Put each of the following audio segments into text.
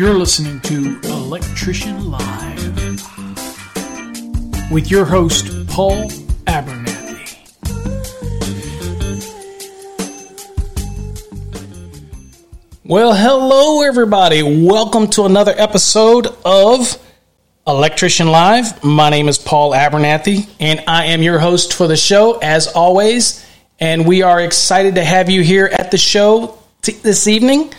You're listening to Electrician Live with your host, Paul Abernathy. Well, hello, everybody. Welcome to another episode of Electrician Live. My name is Paul Abernathy, and I am your host for the show, as always. And we are excited to have you here at the show t- this evening.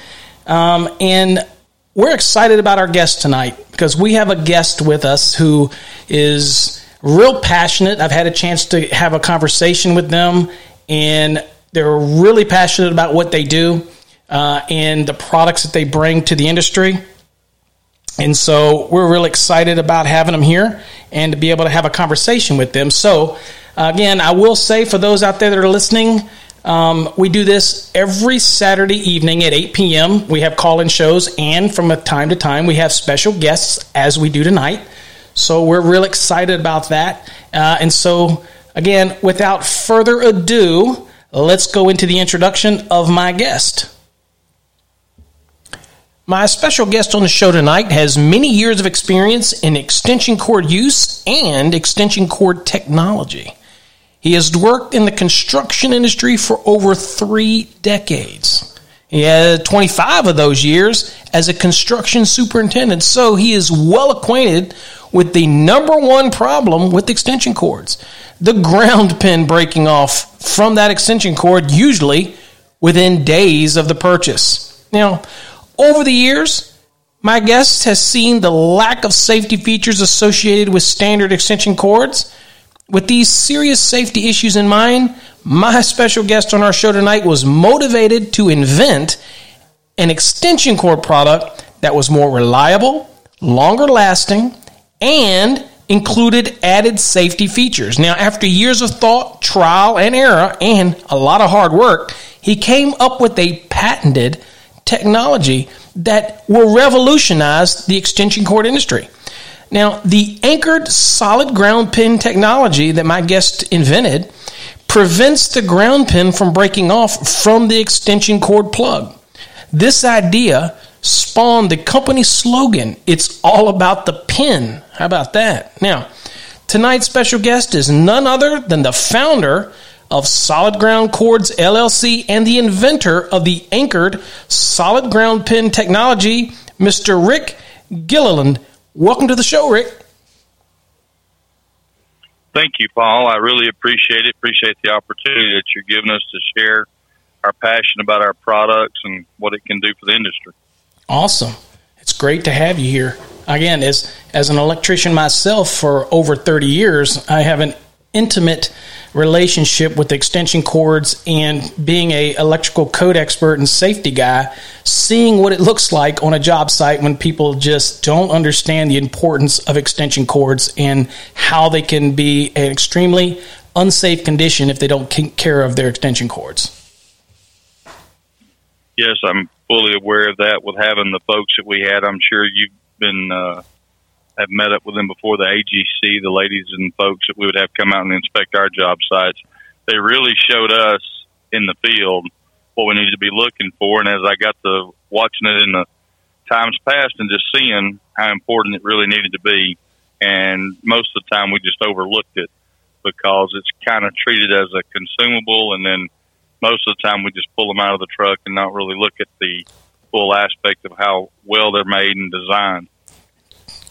Um, and we're excited about our guest tonight because we have a guest with us who is real passionate. I've had a chance to have a conversation with them, and they're really passionate about what they do uh, and the products that they bring to the industry. And so we're really excited about having them here and to be able to have a conversation with them. So, again, I will say for those out there that are listening, um, we do this every Saturday evening at 8 p.m. We have call in shows, and from time to time, we have special guests as we do tonight. So we're real excited about that. Uh, and so, again, without further ado, let's go into the introduction of my guest. My special guest on the show tonight has many years of experience in extension cord use and extension cord technology. He has worked in the construction industry for over three decades. He had 25 of those years as a construction superintendent, so he is well acquainted with the number one problem with extension cords the ground pin breaking off from that extension cord, usually within days of the purchase. Now, over the years, my guest has seen the lack of safety features associated with standard extension cords with these serious safety issues in mind, my special guest on our show tonight was motivated to invent an extension cord product that was more reliable, longer lasting, and included added safety features. Now, after years of thought, trial, and error, and a lot of hard work, he came up with a patented technology that will revolutionize the extension cord industry. Now, the anchored solid ground pin technology that my guest invented prevents the ground pin from breaking off from the extension cord plug. This idea spawned the company slogan, It's all about the pin. How about that? Now, tonight's special guest is none other than the founder of Solid Ground Cords LLC and the inventor of the anchored solid ground pin technology, Mr. Rick Gilliland. Welcome to the show, Rick. Thank you, Paul. I really appreciate it. Appreciate the opportunity that you're giving us to share our passion about our products and what it can do for the industry. Awesome. It's great to have you here. Again, as as an electrician myself for over 30 years, I have an intimate relationship with extension cords and being a electrical code expert and safety guy seeing what it looks like on a job site when people just don't understand the importance of extension cords and how they can be an extremely unsafe condition if they don't take care of their extension cords. Yes i'm fully aware of that. With having the folks that we had i'm sure you've been uh, have met up with them before the AGC, the ladies and folks that we would have come out and inspect our job sites. They really showed us in the field what we needed to be looking for. And as I got to watching it in the times past and just seeing how important it really needed to be, and most of the time we just overlooked it because it's kind of treated as a consumable, and then most of the time we just pull them out of the truck and not really look at the full aspect of how well they're made and designed.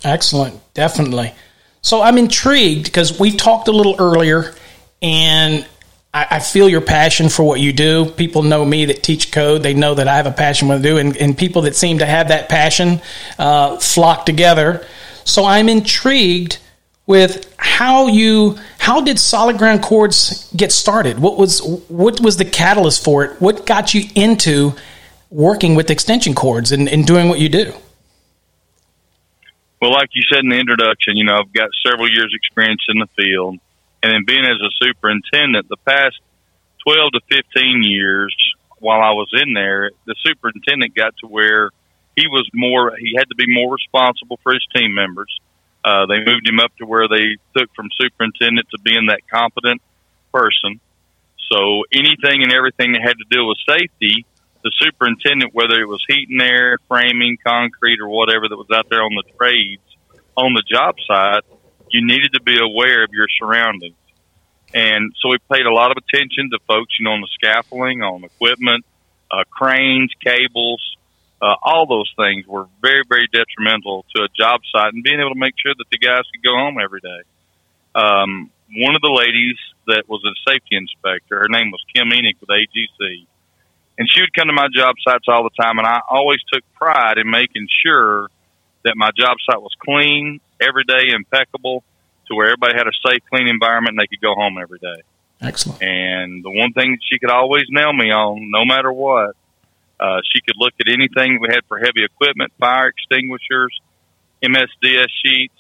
Excellent, definitely. So I'm intrigued because we talked a little earlier, and I, I, feel your passion for what you do. People know me that teach code; they know that I have a passion what I do, and, and people that seem to have that passion uh, flock together. So I'm intrigued with how you how did solid ground cords get started? What was what was the catalyst for it? What got you into working with extension cords and, and doing what you do? Well, like you said in the introduction, you know, I've got several years' experience in the field. And then being as a superintendent, the past 12 to 15 years while I was in there, the superintendent got to where he was more, he had to be more responsible for his team members. Uh, they moved him up to where they took from superintendent to being that competent person. So anything and everything that had to do with safety the superintendent, whether it was heat and air, framing, concrete, or whatever that was out there on the trades on the job site, you needed to be aware of your surroundings. And so we paid a lot of attention to folks, you know, on the scaffolding, on equipment, uh, cranes, cables, uh, all those things were very, very detrimental to a job site and being able to make sure that the guys could go home every day. Um, one of the ladies that was a safety inspector, her name was Kim Enoch with AGC, and she would come to my job sites all the time, and I always took pride in making sure that my job site was clean, every day impeccable, to where everybody had a safe, clean environment and they could go home every day. Excellent. And the one thing that she could always nail me on, no matter what, uh, she could look at anything we had for heavy equipment, fire extinguishers, MSDS sheets.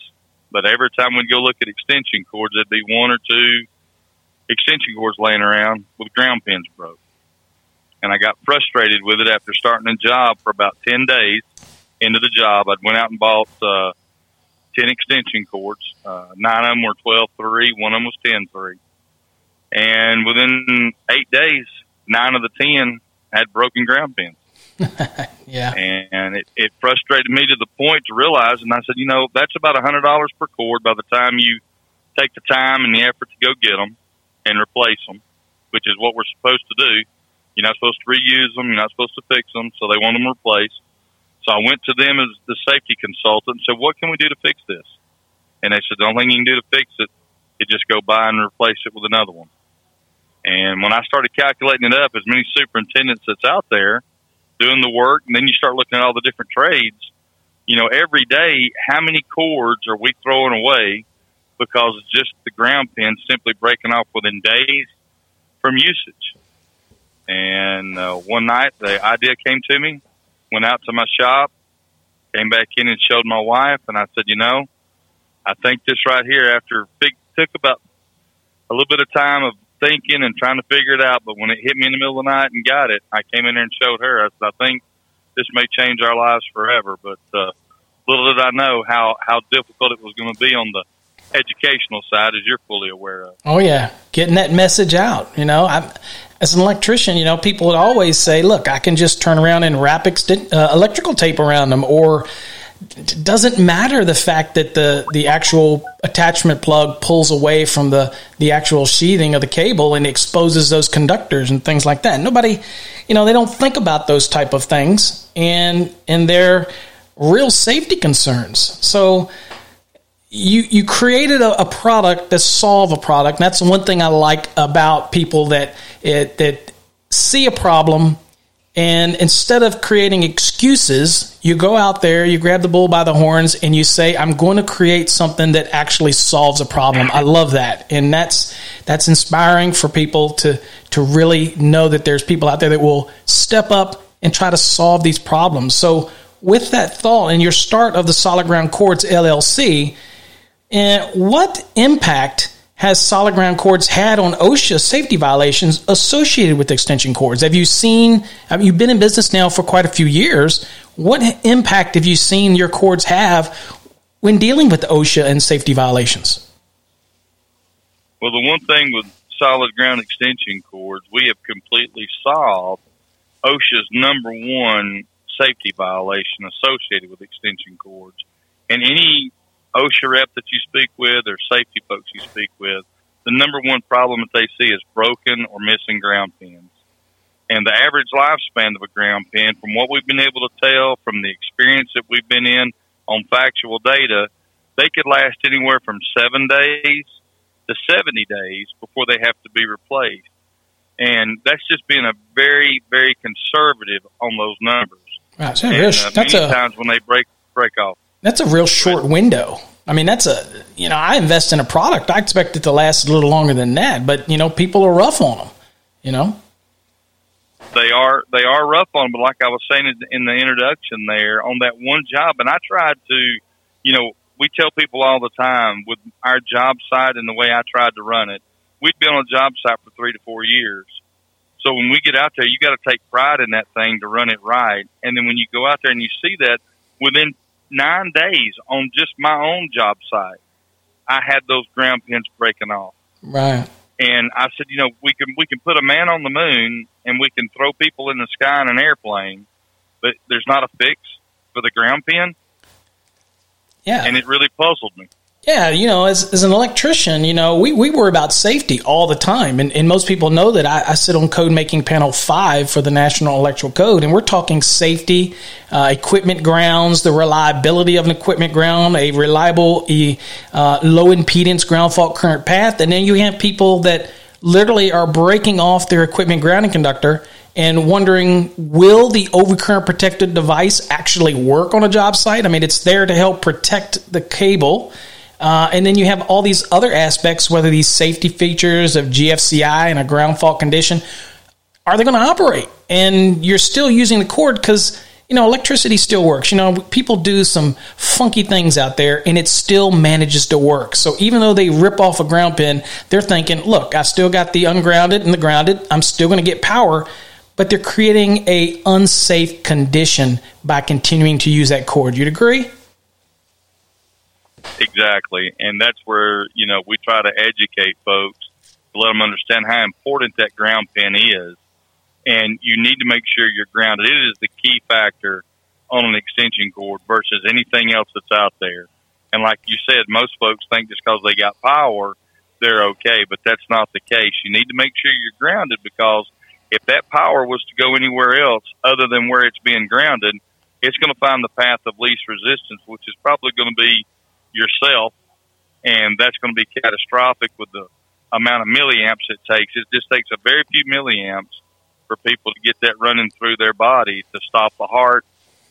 But every time we'd go look at extension cords, there'd be one or two extension cords laying around with ground pins broke. And I got frustrated with it after starting a job for about 10 days into the job. I went out and bought uh, 10 extension cords. Uh, nine of them were 12.3, one of them was 10.3. And within eight days, nine of the 10 had broken ground pins. yeah. And it, it frustrated me to the point to realize, and I said, you know, that's about a $100 per cord by the time you take the time and the effort to go get them and replace them, which is what we're supposed to do. You're not supposed to reuse them. You're not supposed to fix them. So they want them replaced. So I went to them as the safety consultant and said, what can we do to fix this? And they said, the only thing you can do to fix it is just go buy and replace it with another one. And when I started calculating it up, as many superintendents that's out there doing the work, and then you start looking at all the different trades, you know, every day, how many cords are we throwing away because just the ground pin simply breaking off within days from usage? And uh, one night, the idea came to me, went out to my shop, came back in and showed my wife, and I said, you know, I think this right here, after big, took about a little bit of time of thinking and trying to figure it out. But when it hit me in the middle of the night and got it, I came in there and showed her. I said, I think this may change our lives forever. But uh, little did I know how how difficult it was going to be on the educational side, as you're fully aware of. Oh yeah, getting that message out. You know, I, as an electrician, you know, people would always say, "Look, I can just turn around and wrap uh, electrical tape around them," or doesn't matter the fact that the the actual attachment plug pulls away from the the actual sheathing of the cable and exposes those conductors and things like that. Nobody, you know, they don't think about those type of things and and they're real safety concerns. So you you created a, a product that solve a product. And that's one thing I like about people that it, that see a problem and instead of creating excuses, you go out there, you grab the bull by the horns, and you say, "I'm going to create something that actually solves a problem." I love that, and that's that's inspiring for people to to really know that there's people out there that will step up and try to solve these problems. So, with that thought and your start of the Solid Ground Cords LLC, and eh, what impact has solid ground cords had on OSHA safety violations associated with extension cords? Have you seen, have you been in business now for quite a few years? What impact have you seen your cords have when dealing with OSHA and safety violations? Well, the one thing with solid ground extension cords, we have completely solved OSHA's number one safety violation associated with extension cords. And any OSHA rep that you speak with or safety folks you speak with, the number one problem that they see is broken or missing ground pins. And the average lifespan of a ground pin, from what we've been able to tell from the experience that we've been in on factual data, they could last anywhere from seven days to 70 days before they have to be replaced. And that's just being a very, very conservative on those numbers. Right, and, uh, that's many a, times when they break break off. That's a real short window. I mean, that's a you know, I invest in a product. I expect it to last a little longer than that, but you know, people are rough on them. You know, they are they are rough on them. But like I was saying in the introduction, there on that one job, and I tried to, you know, we tell people all the time with our job site and the way I tried to run it, we'd been on a job site for three to four years. So when we get out there, you got to take pride in that thing to run it right. And then when you go out there and you see that within nine days on just my own job site, I had those ground pins breaking off. Right. And I said, you know, we can we can put a man on the moon and we can throw people in the sky in an airplane, but there's not a fix for the ground pin. Yeah, and it really puzzled me. Yeah, you know, as, as an electrician, you know, we, we worry about safety all the time. And, and most people know that I, I sit on code making panel five for the National Electrical Code, and we're talking safety, uh, equipment grounds, the reliability of an equipment ground, a reliable, uh, low impedance ground fault current path. And then you have people that literally are breaking off their equipment grounding conductor and wondering will the overcurrent protected device actually work on a job site? I mean, it's there to help protect the cable uh, and then you have all these other aspects, whether these safety features of GFCI in a ground fault condition, are they going to operate? And you're still using the cord because, you know, electricity still works. You know, people do some funky things out there and it still manages to work. So even though they rip off a ground pin, they're thinking, look, I still got the ungrounded and the grounded. I'm still going to get power but they're creating a unsafe condition by continuing to use that cord. You'd agree? Exactly, and that's where you know we try to educate folks to let them understand how important that ground pin is, and you need to make sure you're grounded. It is the key factor on an extension cord versus anything else that's out there. And like you said, most folks think just because they got power, they're okay, but that's not the case. You need to make sure you're grounded because if that power was to go anywhere else other than where it's being grounded, it's going to find the path of least resistance, which is probably going to be yourself, and that's going to be catastrophic with the amount of milliamps it takes. It just takes a very few milliamps for people to get that running through their body to stop the heart.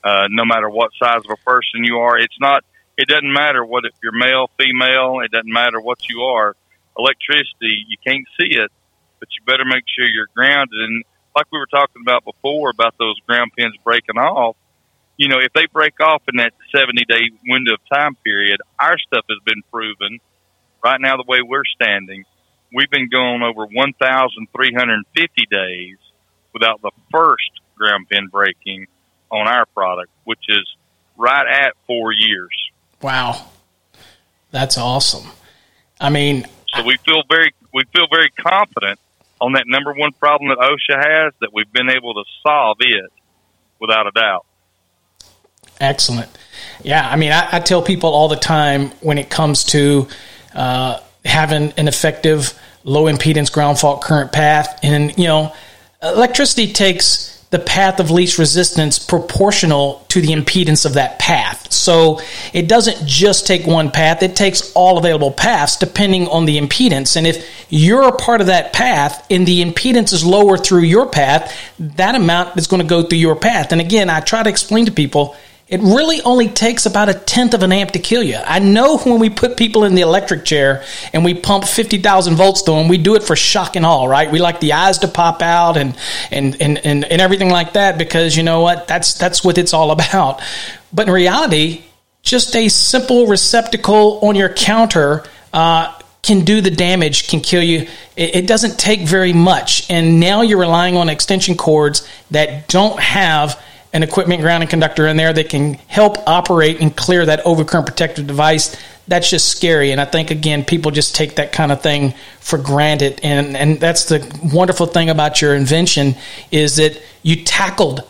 Uh, no matter what size of a person you are, it's not. It doesn't matter what if you're male, female. It doesn't matter what you are. Electricity, you can't see it, but you better make sure you're grounded. And like we were talking about before about those ground pins breaking off, you know, if they break off in that 70 day window of time period, our stuff has been proven. Right now, the way we're standing, we've been going over 1,350 days without the first ground pin breaking on our product, which is right at four years. Wow, that's awesome. I mean, so we feel very we feel very confident on that number one problem that OSHA has that we've been able to solve it without a doubt. Excellent. Yeah, I mean, I, I, tell people all the time when it comes to uh, having an effective low impedance ground fault current path, and you know, electricity takes the path of least resistance proportional to the impedance of that path. So it doesn't just take one path, it takes all available paths depending on the impedance. And if you're a part of that path and the impedance is lower through your path, that amount is going to go through your path. And again, I try to explain to people it really only takes about a tenth of an amp to kill you. I know when we put people in the electric chair and we pump 50,000 volts to them, we do it for shock and all, right? We like the eyes to pop out and, and, and, and, and everything like that because you know what? That's, that's what it's all about. But in reality, just a simple receptacle on your counter uh, can do the damage, can kill you. It, it, doesn't take very much. And now you're relying on extension cords that don't have an equipment grounding conductor in there that can help operate and clear that overcurrent protective device. That's just scary and i think again people just take that kind of thing for granted. And and that's the wonderful thing about your invention is that you tackled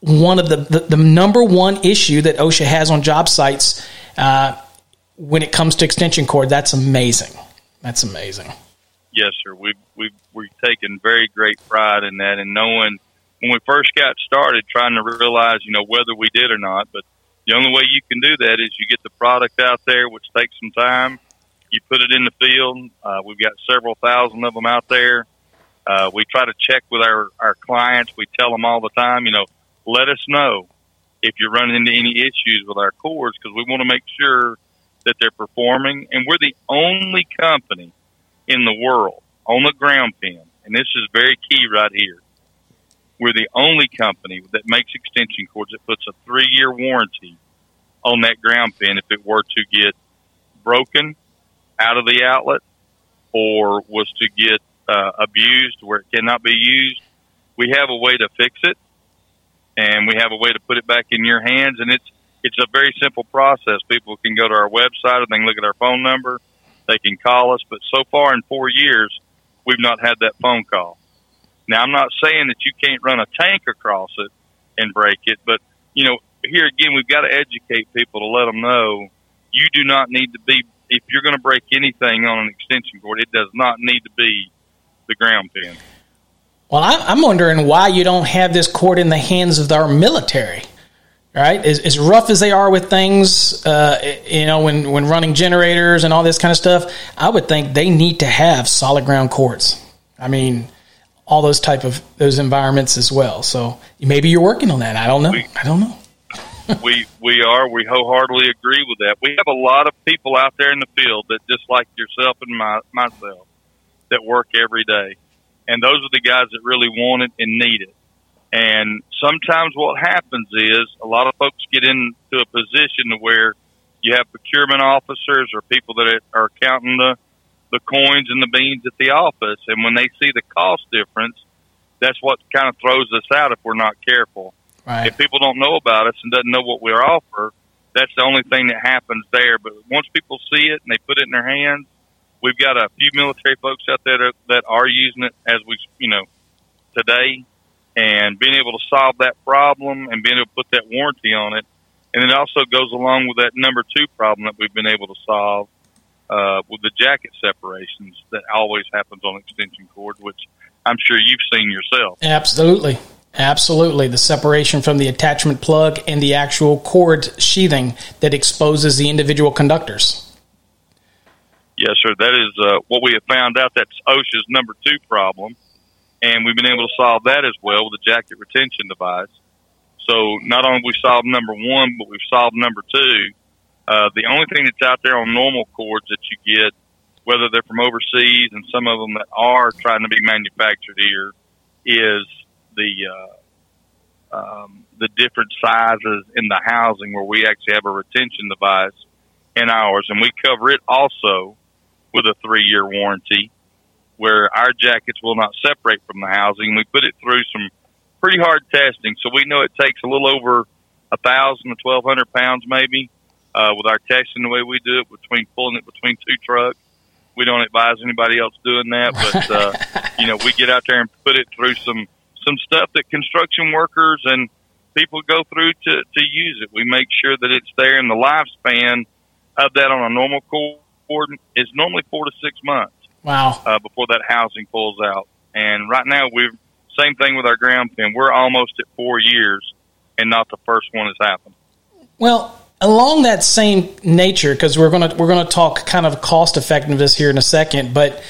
one of the the, the number one issue that osha has on job sites uh, when it comes to extension cord. That's amazing. That's amazing. Yes sir. We've we've we've taken very great pride in that and knowing when we first got started trying to realize, you know, whether we did or not. But the only way you can do that is you get the product out there, which takes some time. You put it in the field. Uh, we've got several thousand of them out there. Uh, we try to check with our, our clients. We tell them all the time, you know, let us know if you're running into any issues with our cords because we want to make sure that they're performing. And we're the only company in the world on the ground pin, and this is very key right here. We're the only company that makes extension cords that puts a three year warranty on that ground pin if it were to get broken out of the outlet or was to get uh, abused where it cannot be used. We have a way to fix it and we have a way to put it back in your hands and it's it's a very simple process. People can go to our website and they can look at our phone number. They can call us. But so far in four years, we've not had that phone call. Now, I'm not saying that you can't run a tank across it and break it, but you know, here again, we've got to educate people to let them know you do not need to be if you're going to break anything on an extension cord, it does not need to be the ground pin. Well, I'm wondering why you don't have this cord in the hands of our military. Right, as, as rough as they are with things, uh, you know, when when running generators and all this kind of stuff, I would think they need to have solid ground cords. I mean, all those type of those environments as well. So maybe you're working on that. I don't know. We, I don't know. we we are. We wholeheartedly agree with that. We have a lot of people out there in the field that just like yourself and my, myself that work every day, and those are the guys that really want it and need it. And sometimes what happens is a lot of folks get into a position to where you have procurement officers or people that are counting the the coins and the beans at the office, and when they see the cost difference, that's what kind of throws us out if we're not careful. Right. If people don't know about us and doesn't know what we offer, that's the only thing that happens there. But once people see it and they put it in their hands, we've got a few military folks out there that, that are using it as we, you know, today, and being able to solve that problem and being able to put that warranty on it, and it also goes along with that number two problem that we've been able to solve uh, with the jacket separations that always happens on extension cord, which I'm sure you've seen yourself. Absolutely. Absolutely. The separation from the attachment plug and the actual cord sheathing that exposes the individual conductors. Yes, sir. That is uh, what we have found out. That's OSHA's number two problem. And we've been able to solve that as well with the jacket retention device. So not only have we solved number one, but we've solved number two. Uh, the only thing that's out there on normal cords that you get, whether they're from overseas and some of them that are trying to be manufactured here, is the uh, um, the different sizes in the housing where we actually have a retention device in ours, and we cover it also with a three year warranty, where our jackets will not separate from the housing. We put it through some pretty hard testing, so we know it takes a little over a thousand to twelve hundred pounds, maybe, uh, with our testing the way we do it between pulling it between two trucks. We don't advise anybody else doing that, but uh, you know we get out there and put it through some some stuff that construction workers and people go through to, to use it. We make sure that it's there in the lifespan of that on a normal cord is normally four to six months. Wow. Uh, before that housing pulls out. And right now we're same thing with our ground pin. We're almost at four years and not the first one has happened. Well, along that same nature, because we're gonna we're gonna talk kind of cost effectiveness here in a second, but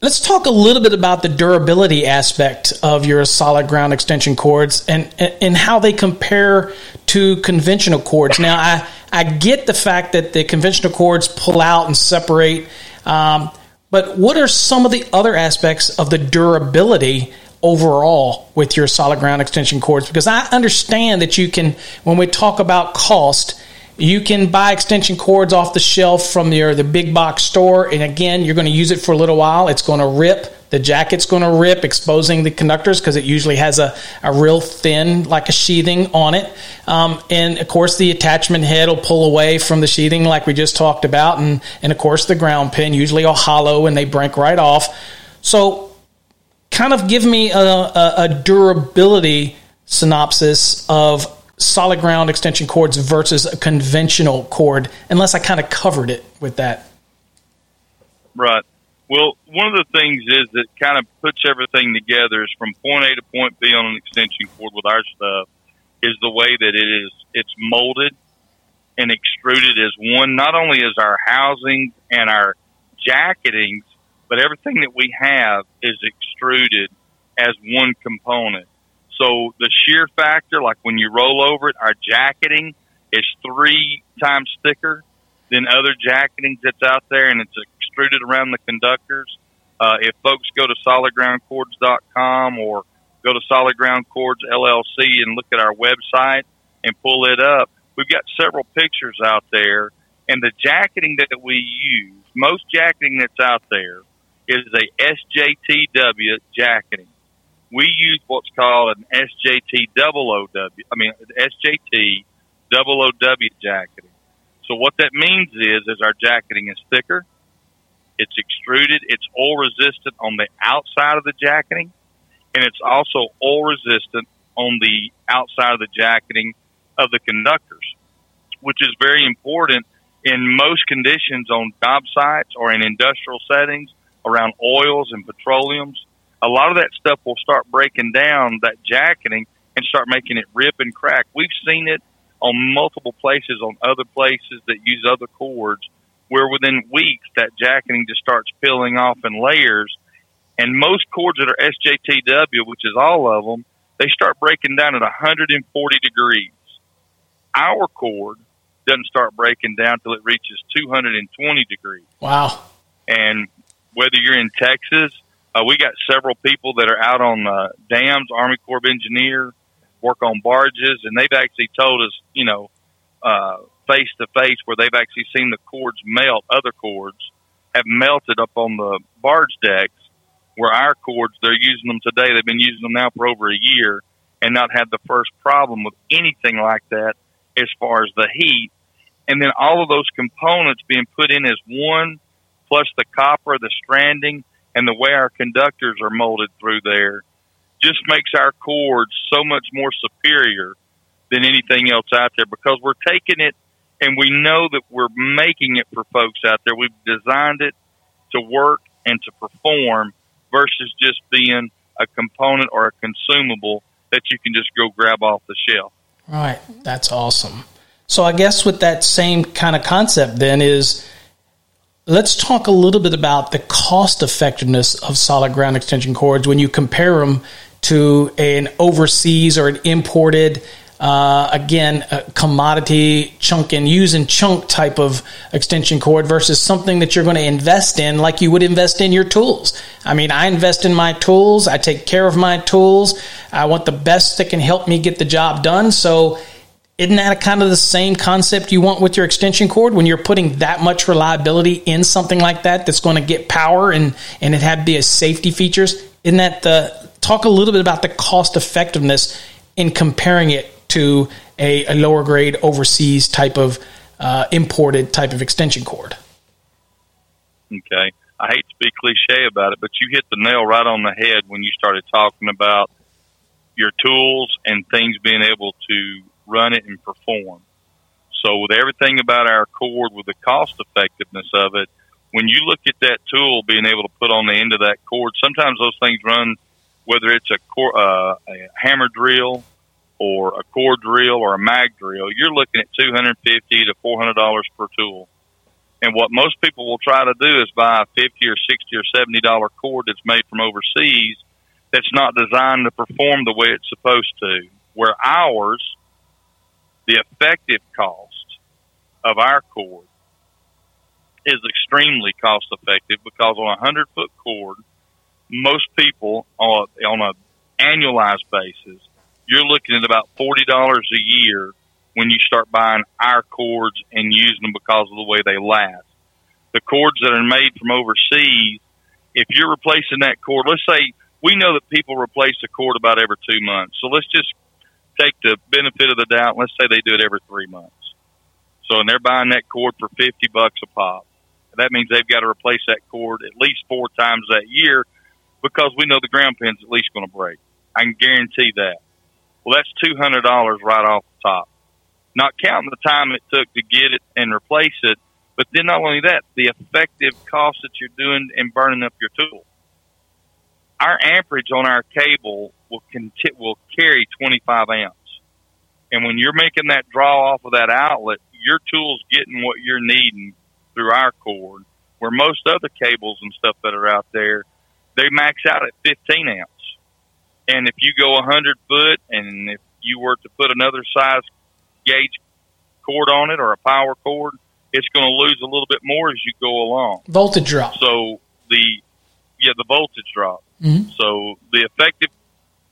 Let's talk a little bit about the durability aspect of your solid ground extension cords and, and how they compare to conventional cords. Now, I, I get the fact that the conventional cords pull out and separate, um, but what are some of the other aspects of the durability overall with your solid ground extension cords? Because I understand that you can, when we talk about cost, you can buy extension cords off the shelf from your the big box store, and again, you're going to use it for a little while. It's going to rip. The jacket's going to rip, exposing the conductors because it usually has a, a real thin, like a sheathing on it. Um, and of course, the attachment head will pull away from the sheathing, like we just talked about. And, and of course, the ground pin usually are hollow and they break right off. So, kind of give me a, a, a durability synopsis of solid ground extension cords versus a conventional cord, unless I kind of covered it with that. Right. Well, one of the things is that kind of puts everything together is from point A to point B on an extension cord with our stuff is the way that it is it's molded and extruded as one. Not only is our housing and our jacketings, but everything that we have is extruded as one component. So the shear factor, like when you roll over it, our jacketing is three times thicker than other jacketings that's out there, and it's extruded around the conductors. Uh, if folks go to solidgroundcords.com or go to Solid Ground Cords LLC and look at our website and pull it up, we've got several pictures out there. And the jacketing that we use, most jacketing that's out there is a SJTW jacketing we use what's called an SJT double OW, I mean, SJT double OW jacketing. So what that means is, is our jacketing is thicker. It's extruded. It's oil resistant on the outside of the jacketing, and it's also oil resistant on the outside of the jacketing of the conductors, which is very important in most conditions on job sites or in industrial settings around oils and petroleums. A lot of that stuff will start breaking down that jacketing and start making it rip and crack. We've seen it on multiple places on other places that use other cords where within weeks that jacketing just starts peeling off in layers. And most cords that are SJTW, which is all of them, they start breaking down at 140 degrees. Our cord doesn't start breaking down until it reaches 220 degrees. Wow. And whether you're in Texas, uh, we got several people that are out on uh, dams, Army Corps of Engineer, work on barges, and they've actually told us, you know, face to face where they've actually seen the cords melt, other cords have melted up on the barge decks where our cords, they're using them today. They've been using them now for over a year and not had the first problem with anything like that as far as the heat. And then all of those components being put in as one, plus the copper, the stranding, and the way our conductors are molded through there just makes our cords so much more superior than anything else out there because we're taking it and we know that we're making it for folks out there. We've designed it to work and to perform versus just being a component or a consumable that you can just go grab off the shelf. Right. That's awesome. So I guess with that same kind of concept then is let's talk a little bit about the cost effectiveness of solid ground extension cords when you compare them to an overseas or an imported uh, again, commodity chunk and use and chunk type of extension cord versus something that you're going to invest in like you would invest in your tools. I mean, I invest in my tools. I take care of my tools. I want the best that can help me get the job done. So, isn't that kind of the same concept you want with your extension cord when you're putting that much reliability in something like that that's going to get power and, and it have the safety features? Isn't that the talk a little bit about the cost effectiveness in comparing it to a, a lower grade overseas type of uh, imported type of extension cord. Okay. I hate to be cliche about it, but you hit the nail right on the head when you started talking about your tools and things being able to run it and perform. So with everything about our cord, with the cost effectiveness of it, when you look at that tool being able to put on the end of that cord, sometimes those things run, whether it's a, uh, a hammer drill or a core drill or a mag drill, you're looking at 250 to $400 per tool. And what most people will try to do is buy a 50 or 60 or 70 dollar cord that's made from overseas that's not designed to perform the way it's supposed to. Where ours, the effective cost of our cord is extremely cost effective because on a 100 foot cord, most people on, on a annualized basis you're looking at about forty dollars a year when you start buying our cords and using them because of the way they last. The cords that are made from overseas, if you're replacing that cord, let's say we know that people replace a cord about every two months. So let's just take the benefit of the doubt. Let's say they do it every three months. So and they're buying that cord for fifty bucks a pop. That means they've got to replace that cord at least four times that year because we know the ground pin's at least going to break. I can guarantee that. Well, that's two hundred dollars right off the top, not counting the time it took to get it and replace it. But then not only that, the effective cost that you're doing in burning up your tool. Our amperage on our cable will conti- will carry 25 amps, and when you're making that draw off of that outlet, your tool's getting what you're needing through our cord. Where most other cables and stuff that are out there, they max out at 15 amps. And if you go 100 foot and if you were to put another size gauge cord on it or a power cord, it's going to lose a little bit more as you go along. Voltage drop. So the yeah the voltage drop. Mm-hmm. So the effective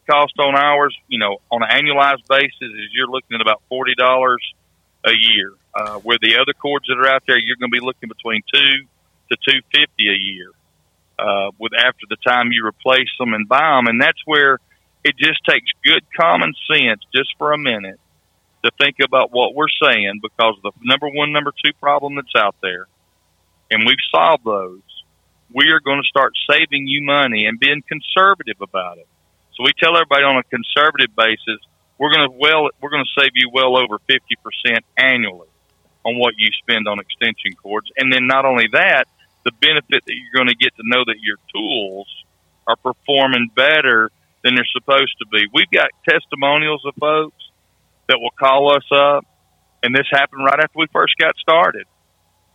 cost on ours, you know, on an annualized basis, is you're looking at about forty dollars a year. Uh, where the other cords that are out there, you're going to be looking between two to two fifty a year. Uh, with after the time you replace them and buy them, and that's where it just takes good common sense just for a minute to think about what we're saying because the number one, number two problem that's out there, and we've solved those, we are going to start saving you money and being conservative about it. So we tell everybody on a conservative basis, we're going to well, we're going to save you well over 50% annually on what you spend on extension cords. And then not only that, the benefit that you're going to get to know that your tools are performing better than they're supposed to be. We've got testimonials of folks that will call us up, and this happened right after we first got started.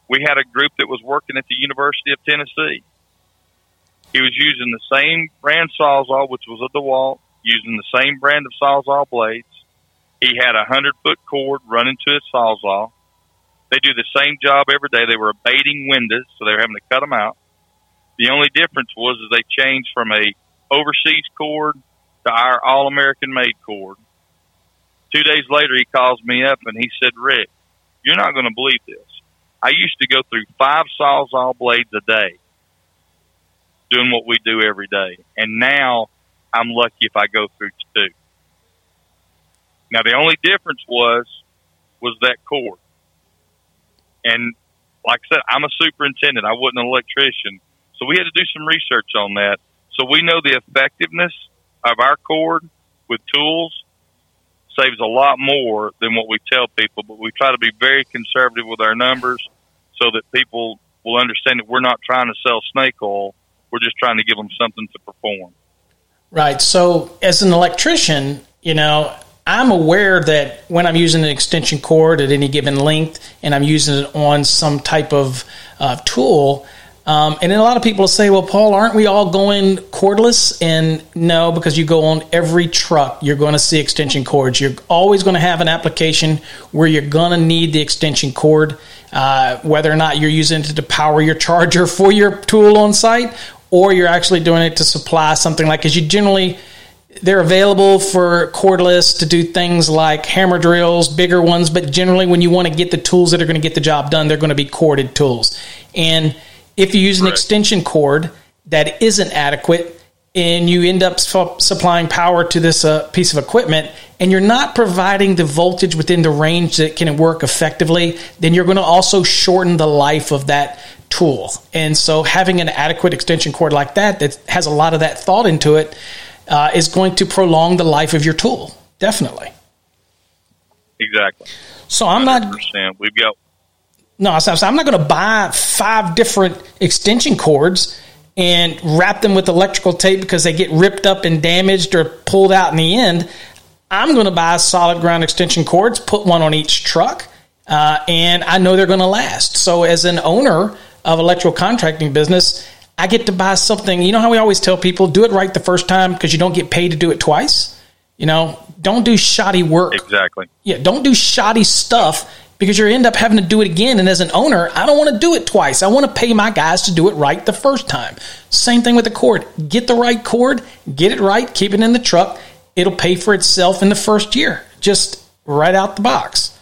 We had a group that was working at the University of Tennessee. He was using the same brand sawzall, which was a DeWalt, using the same brand of sawzall blades. He had a hundred foot cord running to his sawzall. They do the same job every day. They were abating windows, so they were having to cut them out. The only difference was is they changed from a overseas cord to our all American made cord. Two days later, he calls me up and he said, Rick, you're not going to believe this. I used to go through five sawzall blades a day doing what we do every day. And now I'm lucky if I go through two. Now the only difference was, was that cord. And like I said, I'm a superintendent. I wasn't an electrician. So we had to do some research on that. So we know the effectiveness of our cord with tools saves a lot more than what we tell people, but we try to be very conservative with our numbers so that people will understand that we're not trying to sell snake oil. We're just trying to give them something to perform. Right. So, as an electrician, you know, I'm aware that when I'm using an extension cord at any given length and I'm using it on some type of uh, tool, um, and then a lot of people say, well, Paul, aren't we all going cordless? And no, because you go on every truck, you're going to see extension cords. You're always going to have an application where you're going to need the extension cord, uh, whether or not you're using it to power your charger for your tool on site or you're actually doing it to supply something like, because you generally, they're available for cordless to do things like hammer drills, bigger ones, but generally when you want to get the tools that are going to get the job done, they're going to be corded tools. And if you use an right. extension cord that isn't adequate and you end up su- supplying power to this uh, piece of equipment and you're not providing the voltage within the range that can work effectively, then you're going to also shorten the life of that tool. And so having an adequate extension cord like that that has a lot of that thought into it uh, is going to prolong the life of your tool. Definitely. Exactly. So I'm 100%. not. We've got no, I'm not going to buy five different extension cords and wrap them with electrical tape because they get ripped up and damaged or pulled out in the end. I'm going to buy solid ground extension cords, put one on each truck, uh, and I know they're going to last. So, as an owner of electrical contracting business, I get to buy something. You know how we always tell people do it right the first time because you don't get paid to do it twice. You know, don't do shoddy work. Exactly. Yeah, don't do shoddy stuff because you end up having to do it again. And as an owner, I don't want to do it twice. I want to pay my guys to do it right the first time. Same thing with the cord. Get the right cord, get it right, keep it in the truck. It'll pay for itself in the first year, just right out the box.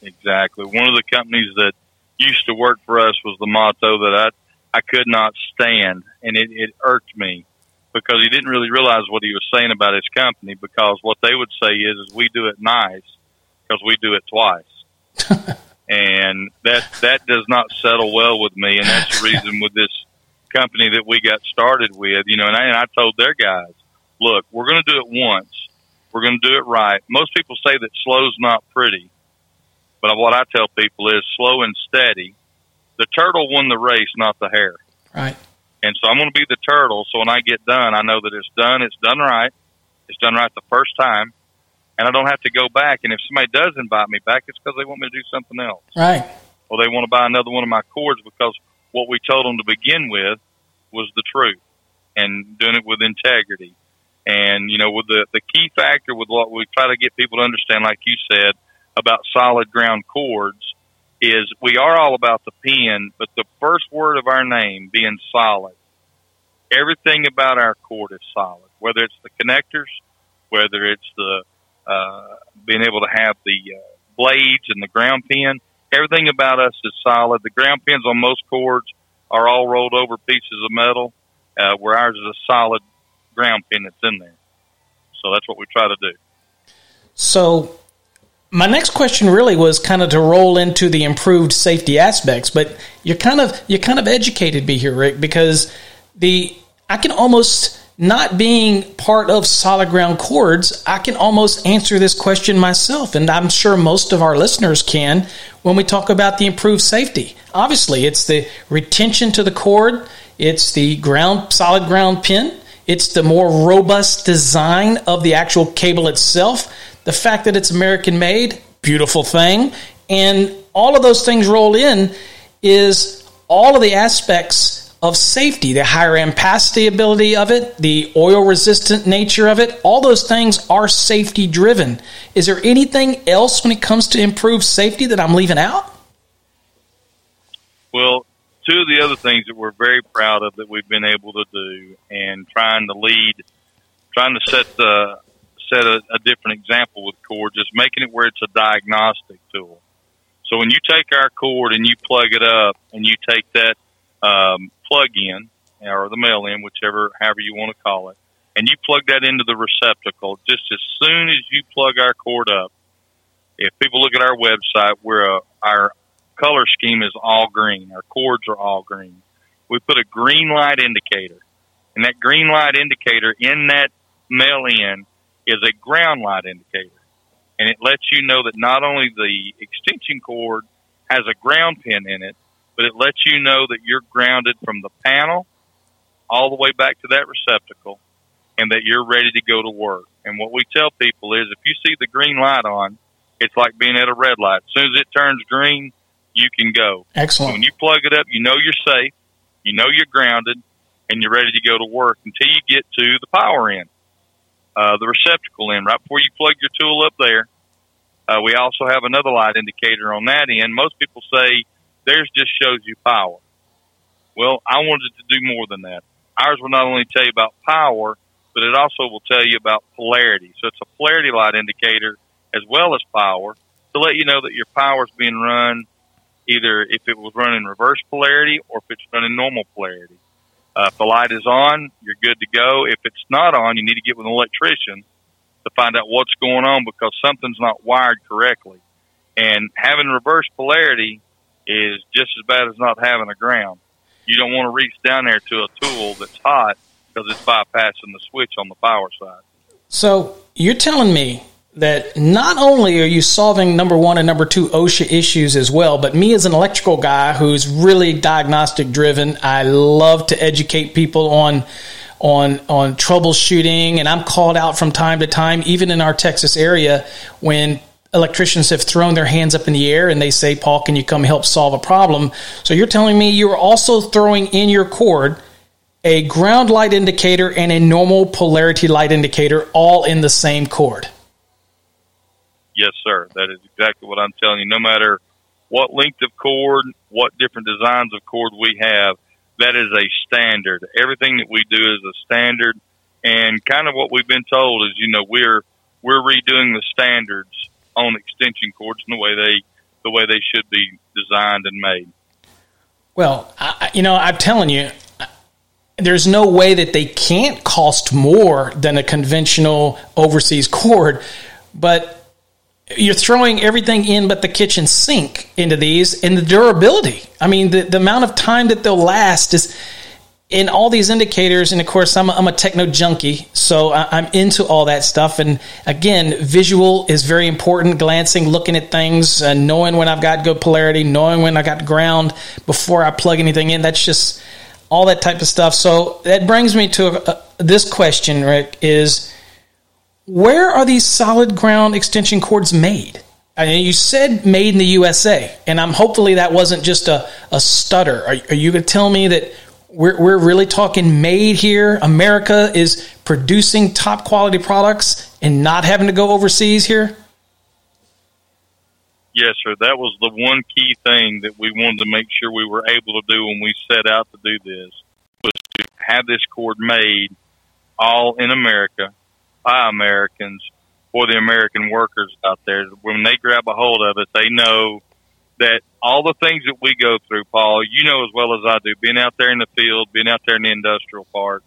Exactly. One of the companies that used to work for us was the motto that I I could not stand, and it, it irked me because he didn't really realize what he was saying about his company. Because what they would say is, is we do it nice, because we do it twice. and that that does not settle well with me, and that's the reason with this company that we got started with. You know, and I, and I told their guys, look, we're going to do it once. We're going to do it right. Most people say that slow's not pretty, but what I tell people is slow and steady. The turtle won the race, not the hare. Right. And so I'm going to be the turtle. So when I get done, I know that it's done. It's done right. It's done right the first time and I don't have to go back. And if somebody does invite me back, it's because they want me to do something else. Right. Or they want to buy another one of my cords because what we told them to begin with was the truth and doing it with integrity. And, you know, with the, the key factor with what we try to get people to understand, like you said, about solid ground cords is we are all about the pin, but the first word of our name being solid. Everything about our cord is solid, whether it's the connectors, whether it's the uh, being able to have the uh, blades and the ground pin. Everything about us is solid. The ground pins on most cords are all rolled over pieces of metal, uh, where ours is a solid ground pin that's in there. So that's what we try to do. So my next question really was kind of to roll into the improved safety aspects, but you're kind of you kind of educated me here, Rick, because the I can almost not being part of solid ground cords, I can almost answer this question myself, and I'm sure most of our listeners can when we talk about the improved safety. Obviously, it's the retention to the cord, it's the ground solid ground pin, it's the more robust design of the actual cable itself, the fact that it's American made, beautiful thing, and all of those things roll in is all of the aspects of safety, the higher ampacity ability of it, the oil resistant nature of it, all those things are safety driven. Is there anything else when it comes to improved safety that I'm leaving out? Well, two of the other things that we're very proud of that we've been able to do and trying to lead, trying to set the set a, a different example with cord, just making it where it's a diagnostic tool. So when you take our cord and you plug it up and you take that um, plug in or the male end, whichever, however you want to call it, and you plug that into the receptacle. Just as soon as you plug our cord up, if people look at our website, we're a, our color scheme is all green. Our cords are all green. We put a green light indicator, and that green light indicator in that male end is a ground light indicator. And it lets you know that not only the extension cord has a ground pin in it, but it lets you know that you're grounded from the panel all the way back to that receptacle and that you're ready to go to work. And what we tell people is if you see the green light on, it's like being at a red light. As soon as it turns green, you can go. Excellent. When you plug it up, you know you're safe, you know you're grounded, and you're ready to go to work until you get to the power end, uh, the receptacle end. Right before you plug your tool up there, uh, we also have another light indicator on that end. Most people say, Theirs just shows you power. Well, I wanted to do more than that. Ours will not only tell you about power, but it also will tell you about polarity. So it's a polarity light indicator as well as power to let you know that your power is being run either if it was running reverse polarity or if it's running normal polarity. Uh, if the light is on, you're good to go. If it's not on, you need to get with an electrician to find out what's going on because something's not wired correctly. And having reverse polarity is just as bad as not having a ground. You don't want to reach down there to a tool that's hot because it's bypassing the switch on the power side. So you're telling me that not only are you solving number one and number two OSHA issues as well, but me as an electrical guy who's really diagnostic driven, I love to educate people on on on troubleshooting and I'm called out from time to time even in our Texas area when electricians have thrown their hands up in the air and they say, Paul, can you come help solve a problem? So you're telling me you're also throwing in your cord a ground light indicator and a normal polarity light indicator all in the same cord. Yes, sir. That is exactly what I'm telling you. No matter what length of cord, what different designs of cord we have, that is a standard. Everything that we do is a standard. And kind of what we've been told is, you know, we're we're redoing the standards on extension cords in the way they the way they should be designed and made. Well, I, you know, I'm telling you, there's no way that they can't cost more than a conventional overseas cord, but you're throwing everything in but the kitchen sink into these and the durability. I mean, the, the amount of time that they'll last is in all these indicators, and of course, I'm a, I'm a techno junkie, so I, am into all that stuff. And again, visual is very important. Glancing, looking at things, uh, knowing when I've got good polarity, knowing when I got ground before I plug anything in. That's just all that type of stuff. So that brings me to uh, this question, Rick: Is where are these solid ground extension cords made? I mean, you said made in the USA, and I'm hopefully that wasn't just a, a stutter. Are, are you going to tell me that we're, we're really talking made here. America is producing top quality products and not having to go overseas here? Yes, sir. That was the one key thing that we wanted to make sure we were able to do when we set out to do this was to have this cord made all in America by Americans for the American workers out there. When they grab a hold of it, they know that all the things that we go through, Paul, you know as well as I do, being out there in the field, being out there in the industrial park,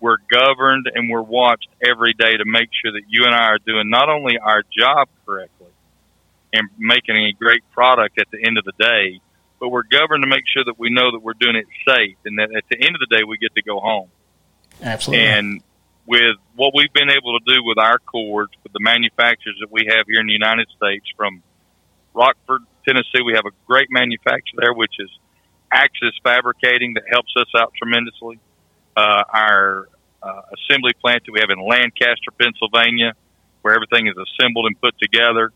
we're governed and we're watched every day to make sure that you and I are doing not only our job correctly, and making a great product at the end of the day. But we're governed to make sure that we know that we're doing it safe and that at the end of the day we get to go home. Absolutely. And with what we've been able to do with our cords, with the manufacturers that we have here in the United States, from Rockford, Tennessee, we have a great manufacturer there, which is Axis Fabricating, that helps us out tremendously. Uh, our uh, assembly plant that we have in Lancaster, Pennsylvania, where everything is assembled and put together.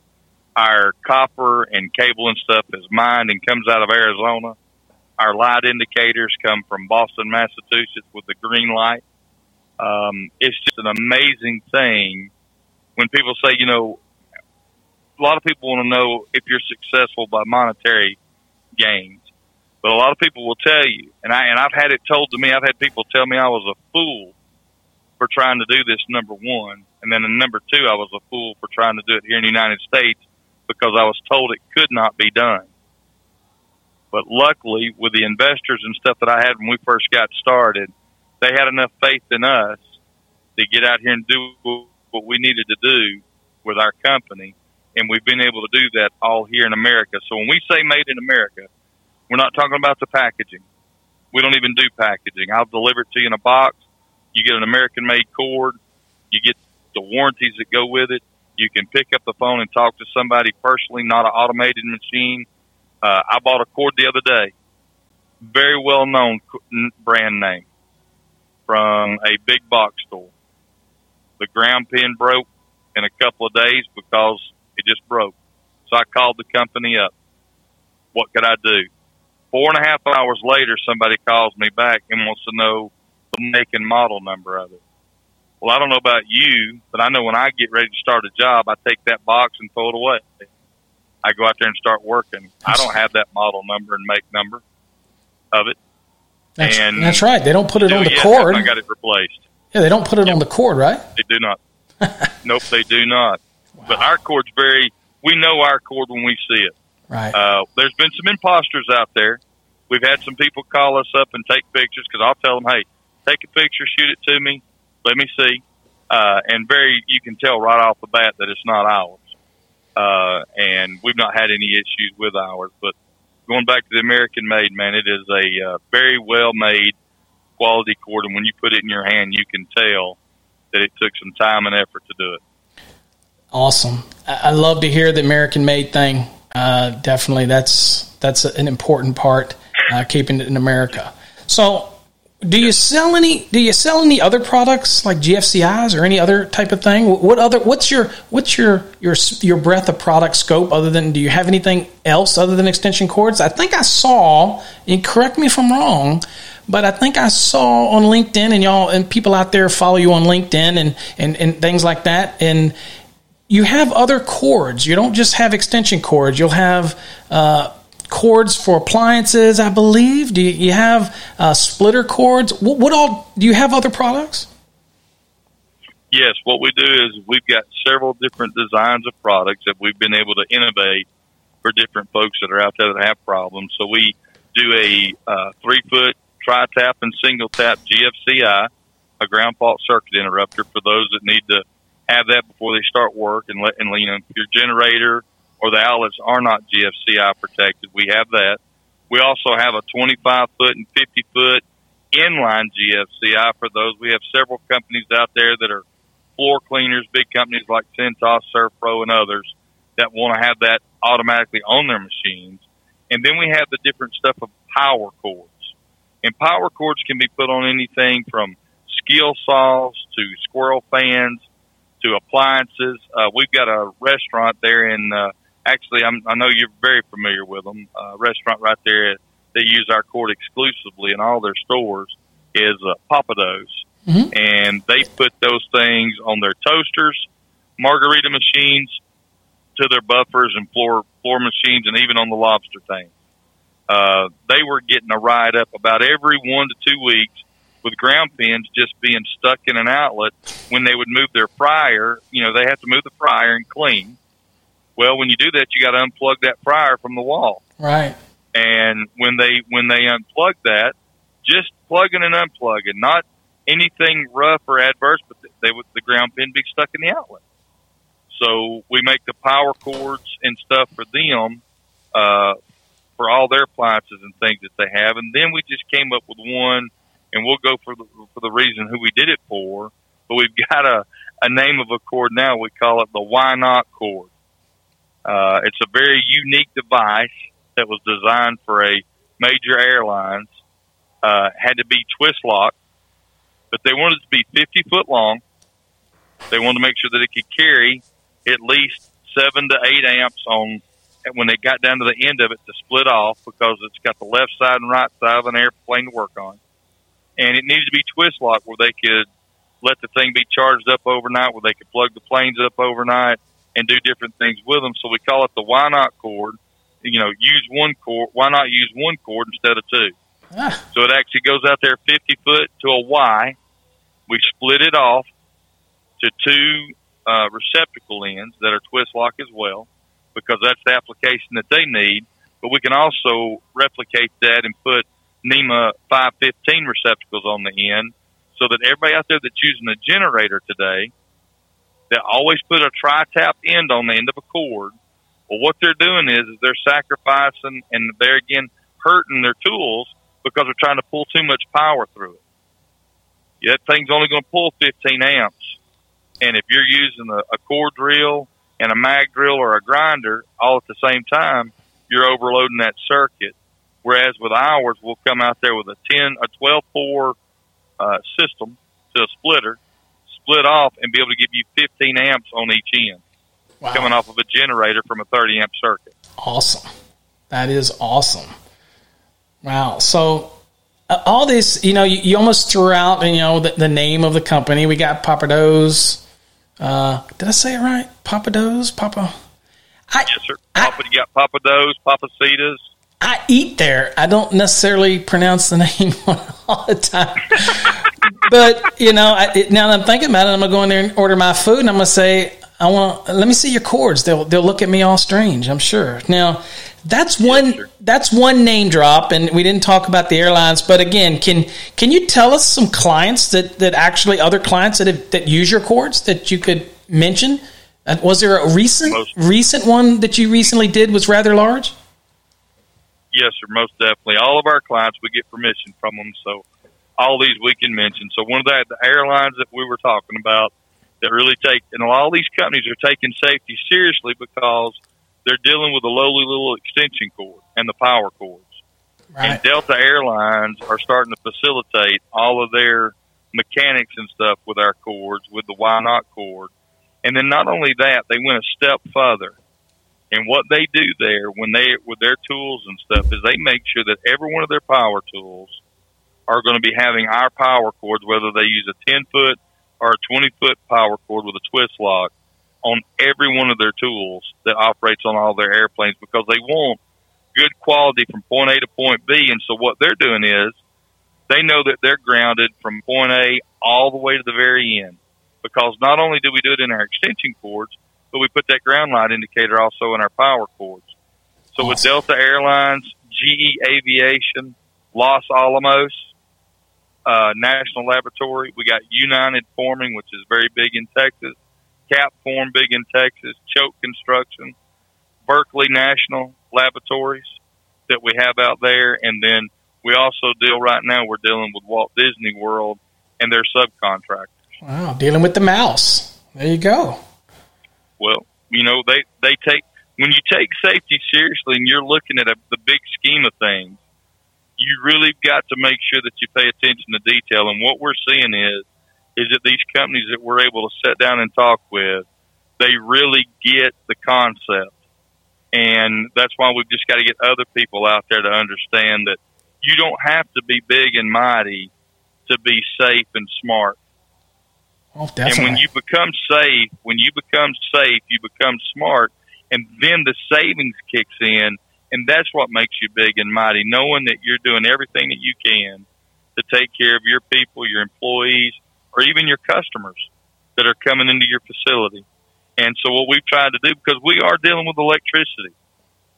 Our copper and cable and stuff is mined and comes out of Arizona. Our light indicators come from Boston, Massachusetts with the green light. Um, it's just an amazing thing when people say, you know, a lot of people want to know if you're successful by monetary gains, but a lot of people will tell you, and I and I've had it told to me. I've had people tell me I was a fool for trying to do this. Number one, and then number two, I was a fool for trying to do it here in the United States because I was told it could not be done. But luckily, with the investors and stuff that I had when we first got started, they had enough faith in us to get out here and do what we needed to do with our company. And we've been able to do that all here in America. So when we say made in America, we're not talking about the packaging. We don't even do packaging. I'll deliver it to you in a box. You get an American made cord. You get the warranties that go with it. You can pick up the phone and talk to somebody personally, not an automated machine. Uh, I bought a cord the other day, very well known brand name from a big box store. The ground pin broke in a couple of days because it just broke. So I called the company up. What could I do? Four and a half hours later, somebody calls me back and wants to know the make and model number of it. Well, I don't know about you, but I know when I get ready to start a job, I take that box and throw it away. I go out there and start working. I don't have that model number and make number of it. That's, and that's right. They don't put it on the cord. I got it replaced. Yeah, they don't put it yep. on the cord, right? They do not. nope, they do not. Wow. But our cord's very. We know our cord when we see it. Right. Uh, there's been some imposters out there. We've had some people call us up and take pictures because I'll tell them, "Hey, take a picture, shoot it to me, let me see." Uh, and very, you can tell right off the bat that it's not ours. Uh, and we've not had any issues with ours. But going back to the American made, man, it is a uh, very well made quality cord, and when you put it in your hand, you can tell that it took some time and effort to do it. Awesome. I love to hear the American made thing. Uh, definitely, that's that's an important part, uh, keeping it in America. So, do you sell any? Do you sell any other products like GFCIs or any other type of thing? What other? What's your what's your your your breadth of product scope other than? Do you have anything else other than extension cords? I think I saw. And correct me if I'm wrong, but I think I saw on LinkedIn and y'all and people out there follow you on LinkedIn and and and things like that and. You have other cords. You don't just have extension cords. You'll have uh, cords for appliances, I believe. Do you, you have uh, splitter cords? What, what, all do you have other products? Yes, what we do is we've got several different designs of products that we've been able to innovate for different folks that are out there that have problems. So we do a uh, three foot tri tap and single tap GFCI, a ground fault circuit interrupter for those that need to have that before they start work and let and you know your generator or the outlets are not GFCI protected. We have that. We also have a 25 foot and 50 foot inline GFCI for those. We have several companies out there that are floor cleaners, big companies like Cintas, ServPro, and others that want to have that automatically on their machines. And then we have the different stuff of power cords. And power cords can be put on anything from skill saws to squirrel fans to appliances. Uh, we've got a restaurant there in uh, actually, I'm, I know you're very familiar with them. Uh, restaurant right there they use our cord exclusively in all their stores is uh, Pappadeaux, mm-hmm. and they put those things on their toasters, margarita machines, to their buffers and floor floor machines, and even on the lobster tank. Uh, they were getting a ride up about every one to two weeks with ground pins just being stuck in an outlet when they would move their fryer. You know, they have to move the fryer and clean. Well, when you do that, you got to unplug that fryer from the wall. Right. And when they when they unplug that, just plugging and unplugging, not anything rough or adverse, but they would the ground pin be stuck in the outlet. So we make the power cords and stuff for them, uh, for all their appliances and things that they have. And then we just came up with one, and we'll go for the, for the reason who we did it for. But we've got a, a name of a cord now. We call it the Why Not cord. Uh, it's a very unique device that was designed for a major airlines. Uh, had to be twist lock, but they wanted it to be 50 foot long. They wanted to make sure that it could carry at least seven to eight amps on when they got down to the end of it to split off because it's got the left side and right side of an airplane to work on. And it needed to be twist lock where they could let the thing be charged up overnight, where they could plug the planes up overnight and do different things with them. So we call it the why not cord. You know, use one cord. Why not use one cord instead of two? Ah. So it actually goes out there 50 foot to a Y. We split it off to two uh, receptacle ends that are twist lock as well, because that's the application that they need. But we can also replicate that and put NEMA 515 receptacles on the end so that everybody out there that's using a generator today they always put a tri-tap end on the end of a cord. Well, what they're doing is, is they're sacrificing and they're again hurting their tools because they're trying to pull too much power through it. That thing's only going to pull 15 amps. And if you're using a, a core drill and a mag drill or a grinder all at the same time, you're overloading that circuit. Whereas with ours, we'll come out there with a 10, a 12 4 uh, system to a splitter split off and be able to give you 15 amps on each end, wow. coming off of a generator from a 30 amp circuit. Awesome. That is awesome. Wow. So uh, all this, you know, you, you, almost threw out, you know, the, the, name of the company. We got Pappadeaux. Uh, did I say it right? Pappadeaux? Papa? I, yes, sir. Papa, I, you got Pappadeaux, Pappasito's. I eat there. I don't necessarily pronounce the name all the time. but you know, I, now that I'm thinking about it, I'm gonna go in there and order my food, and I'm gonna say, I want. Let me see your cords. They'll they'll look at me all strange. I'm sure. Now, that's one sure. that's one name drop, and we didn't talk about the airlines. But again, can can you tell us some clients that that actually other clients that have, that use your cords that you could mention? Uh, was there a recent Most. recent one that you recently did was rather large? Yes, sir. Most definitely. All of our clients, we get permission from them. So all these we can mention. So one of the, the airlines that we were talking about that really take, and all these companies are taking safety seriously because they're dealing with a lowly little extension cord and the power cords. Right. And Delta Airlines are starting to facilitate all of their mechanics and stuff with our cords, with the why not cord. And then not only that, they went a step further. And what they do there when they with their tools and stuff is they make sure that every one of their power tools are going to be having our power cords, whether they use a 10 foot or a 20 foot power cord with a twist lock on every one of their tools that operates on all their airplanes because they want good quality from point A to point B. And so what they're doing is they know that they're grounded from point A all the way to the very end because not only do we do it in our extension cords, but we put that ground light indicator also in our power cords. So awesome. with Delta Airlines, GE Aviation, Los Alamos, uh, National Laboratory. We got United Forming, which is very big in Texas. Cap Form, big in Texas. Choke Construction. Berkeley National Laboratories that we have out there. And then we also deal right now, we're dealing with Walt Disney World and their subcontractors. Wow, dealing with the mouse. There you go. Well, you know, they, they take, when you take safety seriously and you're looking at a, the big scheme of things, you really got to make sure that you pay attention to detail. And what we're seeing is, is that these companies that we're able to sit down and talk with, they really get the concept. And that's why we've just got to get other people out there to understand that you don't have to be big and mighty to be safe and smart. Oh, and when you become safe, when you become safe, you become smart, and then the savings kicks in and that's what makes you big and mighty, knowing that you're doing everything that you can to take care of your people, your employees, or even your customers that are coming into your facility. And so what we've tried to do, because we are dealing with electricity,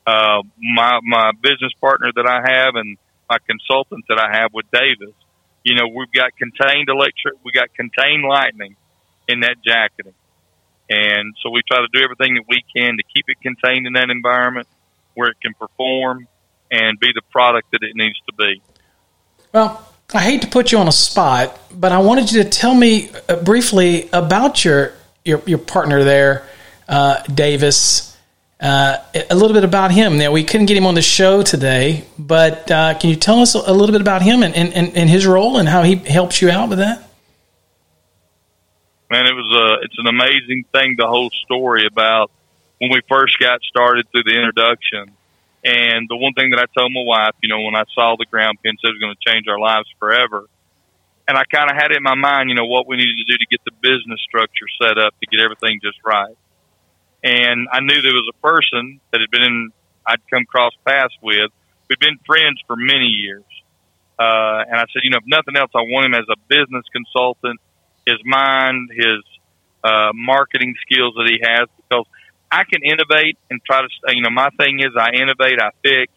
uh, my, my business partner that I have and my consultant that I have with Davis, you know, we've got contained electric, we got contained lightning in that jacketing. And so we try to do everything that we can to keep it contained in that environment where it can perform and be the product that it needs to be. Well, I hate to put you on a spot, but I wanted you to tell me uh, briefly about your your, your partner there, uh, Davis. Uh, a little bit about him. Now we couldn't get him on the show today, but uh, can you tell us a little bit about him and, and, and his role and how he helps you out with that? Man, it was a it's an amazing thing. The whole story about when we first got started through the introduction, and the one thing that I told my wife, you know, when I saw the ground pin said it was going to change our lives forever, and I kind of had it in my mind, you know, what we needed to do to get the business structure set up to get everything just right. And I knew there was a person that had been in, I'd come cross paths with. We'd been friends for many years. Uh, and I said, you know, if nothing else, I want him as a business consultant, his mind, his, uh, marketing skills that he has, because I can innovate and try to, you know, my thing is I innovate, I fix,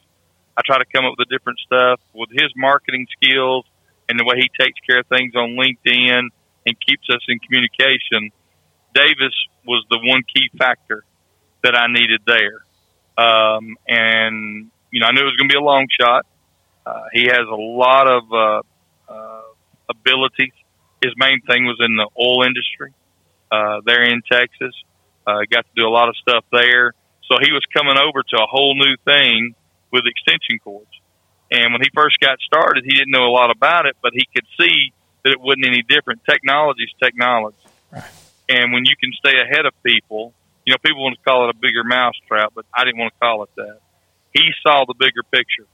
I try to come up with different stuff with his marketing skills and the way he takes care of things on LinkedIn and keeps us in communication. Davis was the one key factor that I needed there. Um, and, you know, I knew it was going to be a long shot. Uh, he has a lot of, uh, uh, abilities. His main thing was in the oil industry, uh, there in Texas. Uh, got to do a lot of stuff there. So he was coming over to a whole new thing with extension cords. And when he first got started, he didn't know a lot about it, but he could see that it wasn't any different. Technology is technology. Right. And when you can stay ahead of people, you know, people want to call it a bigger mousetrap, but I didn't want to call it that. He saw the bigger picture.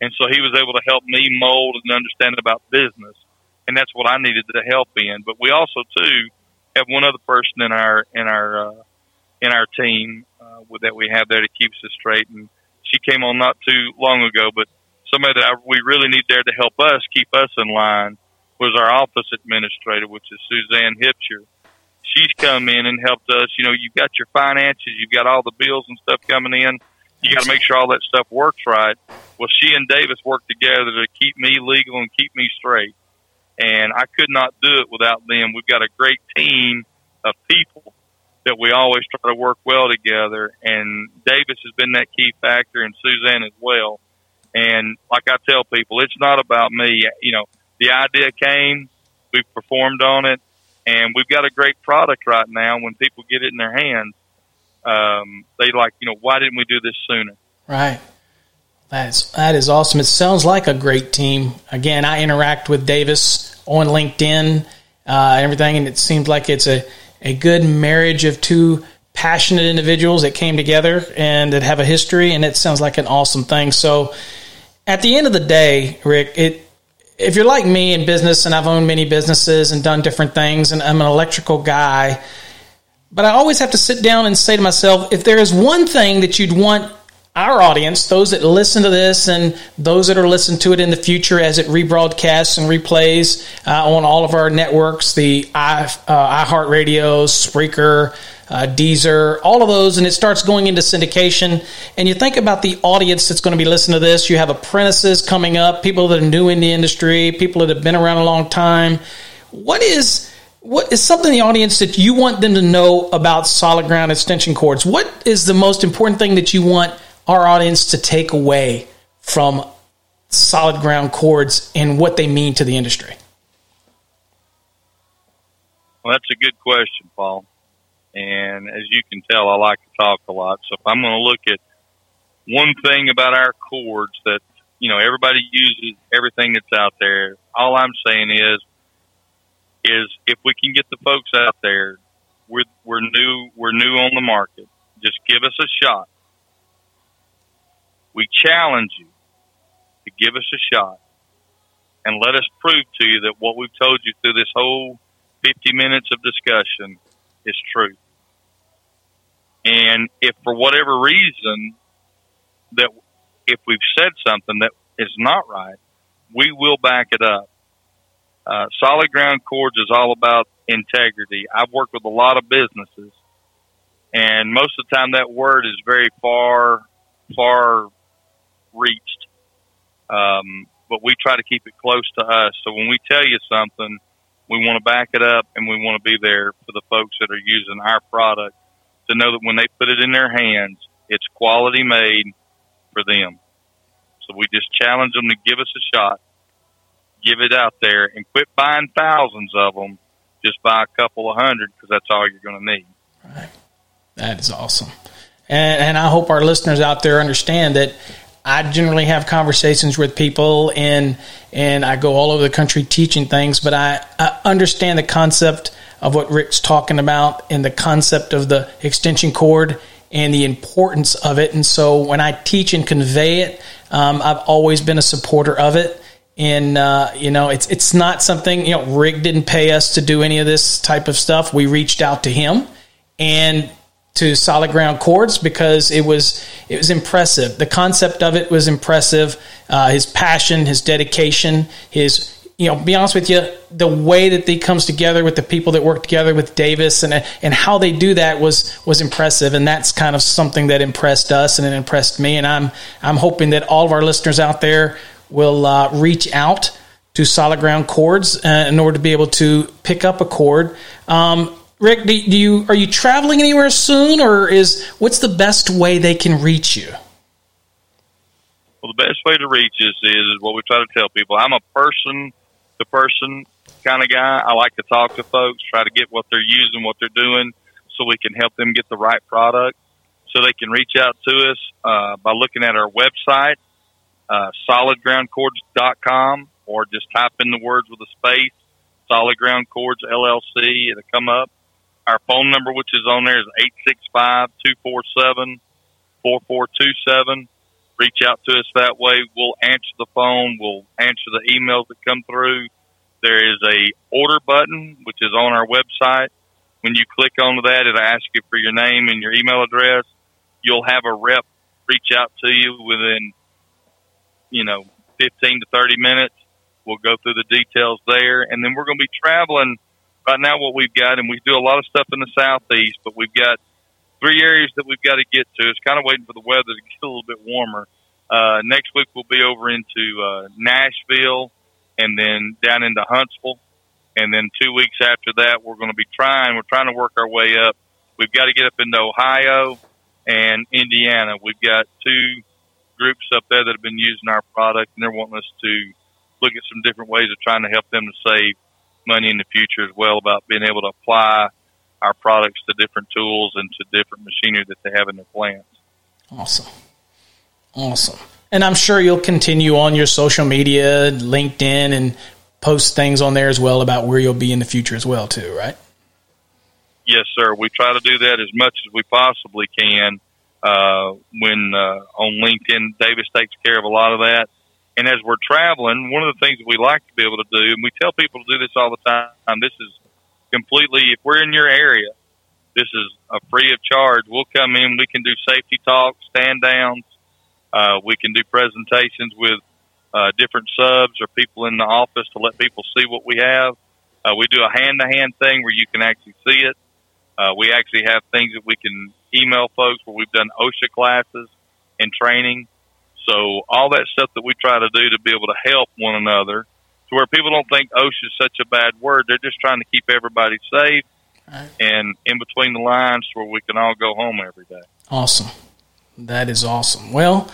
And so he was able to help me mold and understand about business. And that's what I needed to help in. But we also, too, have one other person in our, in our, uh, in our team, uh, that we have there to keep us straight. And she came on not too long ago, but somebody that I, we really need there to help us keep us in line was our office administrator, which is Suzanne Hipsher she's come in and helped us. You know, you've got your finances, you've got all the bills and stuff coming in. You got to make sure all that stuff works right. Well, she and Davis worked together to keep me legal and keep me straight. And I could not do it without them. We've got a great team of people that we always try to work well together. And Davis has been that key factor and Suzanne as well. And like I tell people, it's not about me. You know, the idea came, we performed on it, and we've got a great product right now. When people get it in their hands, um, they like, you know, why didn't we do this sooner? Right. That's that is awesome. It sounds like a great team. Again, I interact with Davis on LinkedIn, uh, everything, and it seems like it's a a good marriage of two passionate individuals that came together and that have a history, and it sounds like an awesome thing. So, at the end of the day, Rick, it if you're like me in business and I've owned many businesses and done different things and I'm an electrical guy, but I always have to sit down and say to myself, if there is one thing that you'd want our audience, those that listen to this and those that are listening to it in the future as it rebroadcasts and replays uh, on all of our networks, the i uh, iHeartRadio, Spreaker, uh, Deezer, all of those, and it starts going into syndication. And you think about the audience that's going to be listening to this. You have apprentices coming up, people that are new in the industry, people that have been around a long time. What is what is something in the audience that you want them to know about solid ground extension cords? What is the most important thing that you want our audience to take away from solid ground cords and what they mean to the industry? Well, that's a good question, Paul. And as you can tell, I like to talk a lot. So if I'm going to look at one thing about our cords that, you know, everybody uses everything that's out there, all I'm saying is, is if we can get the folks out there, we're, we're new, we're new on the market. Just give us a shot. We challenge you to give us a shot and let us prove to you that what we've told you through this whole 50 minutes of discussion is true. And if for whatever reason that if we've said something that is not right, we will back it up. Uh, solid ground cords is all about integrity. I've worked with a lot of businesses, and most of the time that word is very far, far reached. Um, but we try to keep it close to us. So when we tell you something, We want to back it up, and we want to be there for the folks that are using our product to know that when they put it in their hands, it's quality made for them. So we just challenge them to give us a shot, give it out there, and quit buying thousands of them. Just buy a couple of hundred because that's all you're going to need. Right. That is awesome. And, and I hope our listeners out there understand that I generally have conversations with people and and I go all over the country teaching things, but I, I understand the concept of what Rick's talking about and the concept of the extension cord and the importance of it. And so when I teach and convey it, um, I've always been a supporter of it. And uh, you know, it's it's not something you know. Rick didn't pay us to do any of this type of stuff. We reached out to him, and to solid ground cords because it was it was impressive. The concept of it was impressive. Uh, his passion, his dedication, his you know, be honest with you, the way that he comes together with the people that work together with Davis and and how they do that was was impressive, and that's kind of something that impressed us and it impressed me. And I'm I'm hoping that all of our listeners out there will uh, reach out to solid ground cords uh, in order to be able to pick up a cord. Um, Rick, do, do you are you traveling anywhere soon, or is what's the best way they can reach you? Well, the best way to reach us is, is what we try to tell people. I'm a person to person kind of guy. I like to talk to folks, try to get what they're using, what they're doing, so we can help them get the right product. So they can reach out to us uh, by looking at our website, uh, solidgroundcords.com, or just type in the words with a space, Solid Ground Cords LLC. It'll come up. Our phone number, which is on there, is 865 247 4427. Reach out to us that way. We'll answer the phone. We'll answer the emails that come through. There is a order button, which is on our website. When you click on that, it'll ask you for your name and your email address. You'll have a rep reach out to you within, you know, 15 to 30 minutes. We'll go through the details there. And then we're going to be traveling right now what we've got, and we do a lot of stuff in the southeast, but we've got three areas that we've got to get to. It's kind of waiting for the weather to get a little bit warmer. Uh, next week we'll be over into uh, Nashville and then down into Huntsville. And then two weeks after that, we're going to be trying, we're trying to work our way up. We've got to get up into Ohio and Indiana. We've got two groups up there that have been using our product and they're wanting us to look at some different ways of trying to help them to save money in the future as well about being able to apply our products to different tools and to different machinery that they have in their plants. Awesome. Awesome. And I'm sure you'll continue on your social media, LinkedIn, and post things on there as well about where you'll be in the future as well, too, right? Yes, sir. We try to do that as much as we possibly can. Uh, when uh, on LinkedIn, Davis takes care of a lot of that. And as we're traveling, one of the things that we like to be able to do, and we tell people to do this all the time, this is completely, if we're in your area, this is a free of charge. We'll come in, we can do safety talks, stand downs, uh, we can do presentations with uh, different subs or people in the office to let people see what we have. Uh, we do a hand to hand thing where you can actually see it. Uh, we actually have things that we can email folks where we've done OSHA classes and training. So all that stuff that we try to do to be able to help one another to where people don't think OSHA is such a bad word. They're just trying to keep everybody safe right. and in between the lines where we can all go home every day. Awesome. That is awesome. Well,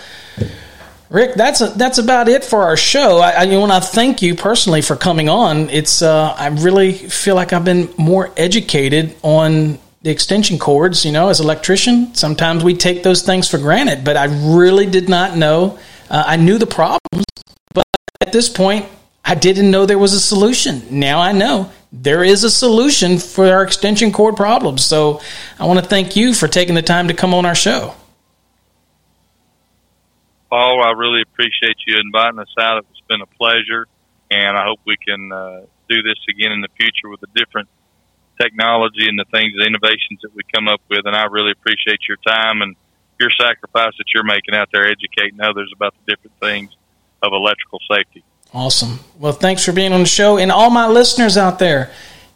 Rick, that's a, that's about it for our show. I, I want to thank you personally for coming on. It's uh, I really feel like I've been more educated on the extension cords. You know, as electrician, sometimes we take those things for granted, but I really did not know. Uh, I knew the problems, but at this point, I didn't know there was a solution. Now I know there is a solution for our extension cord problems. So I want to thank you for taking the time to come on our show. Paul, I really appreciate you inviting us out. It's been a pleasure, and I hope we can uh, do this again in the future with a different technology and the things, the innovations that we come up with. And I really appreciate your time and your sacrifice that you're making out there educating others about the different things of electrical safety. Awesome. Well, thanks for being on the show. And all my listeners out there,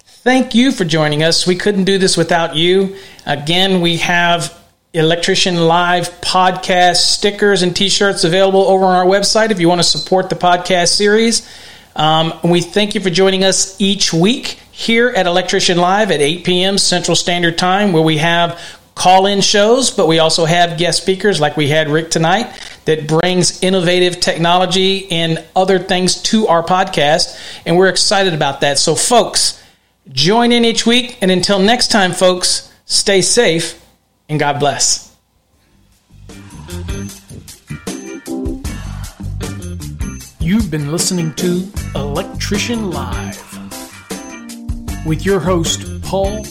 thank you for joining us. We couldn't do this without you. Again, we have Electrician Live podcast stickers and t shirts available over on our website if you want to support the podcast series. Um, we thank you for joining us each week here at Electrician Live at 8 p.m. Central Standard Time, where we have call in shows, but we also have guest speakers like we had Rick tonight that brings innovative technology and other things to our podcast. And we're excited about that. So, folks, join in each week. And until next time, folks, stay safe and God bless. You've been listening to Electrician Live with your host, Paul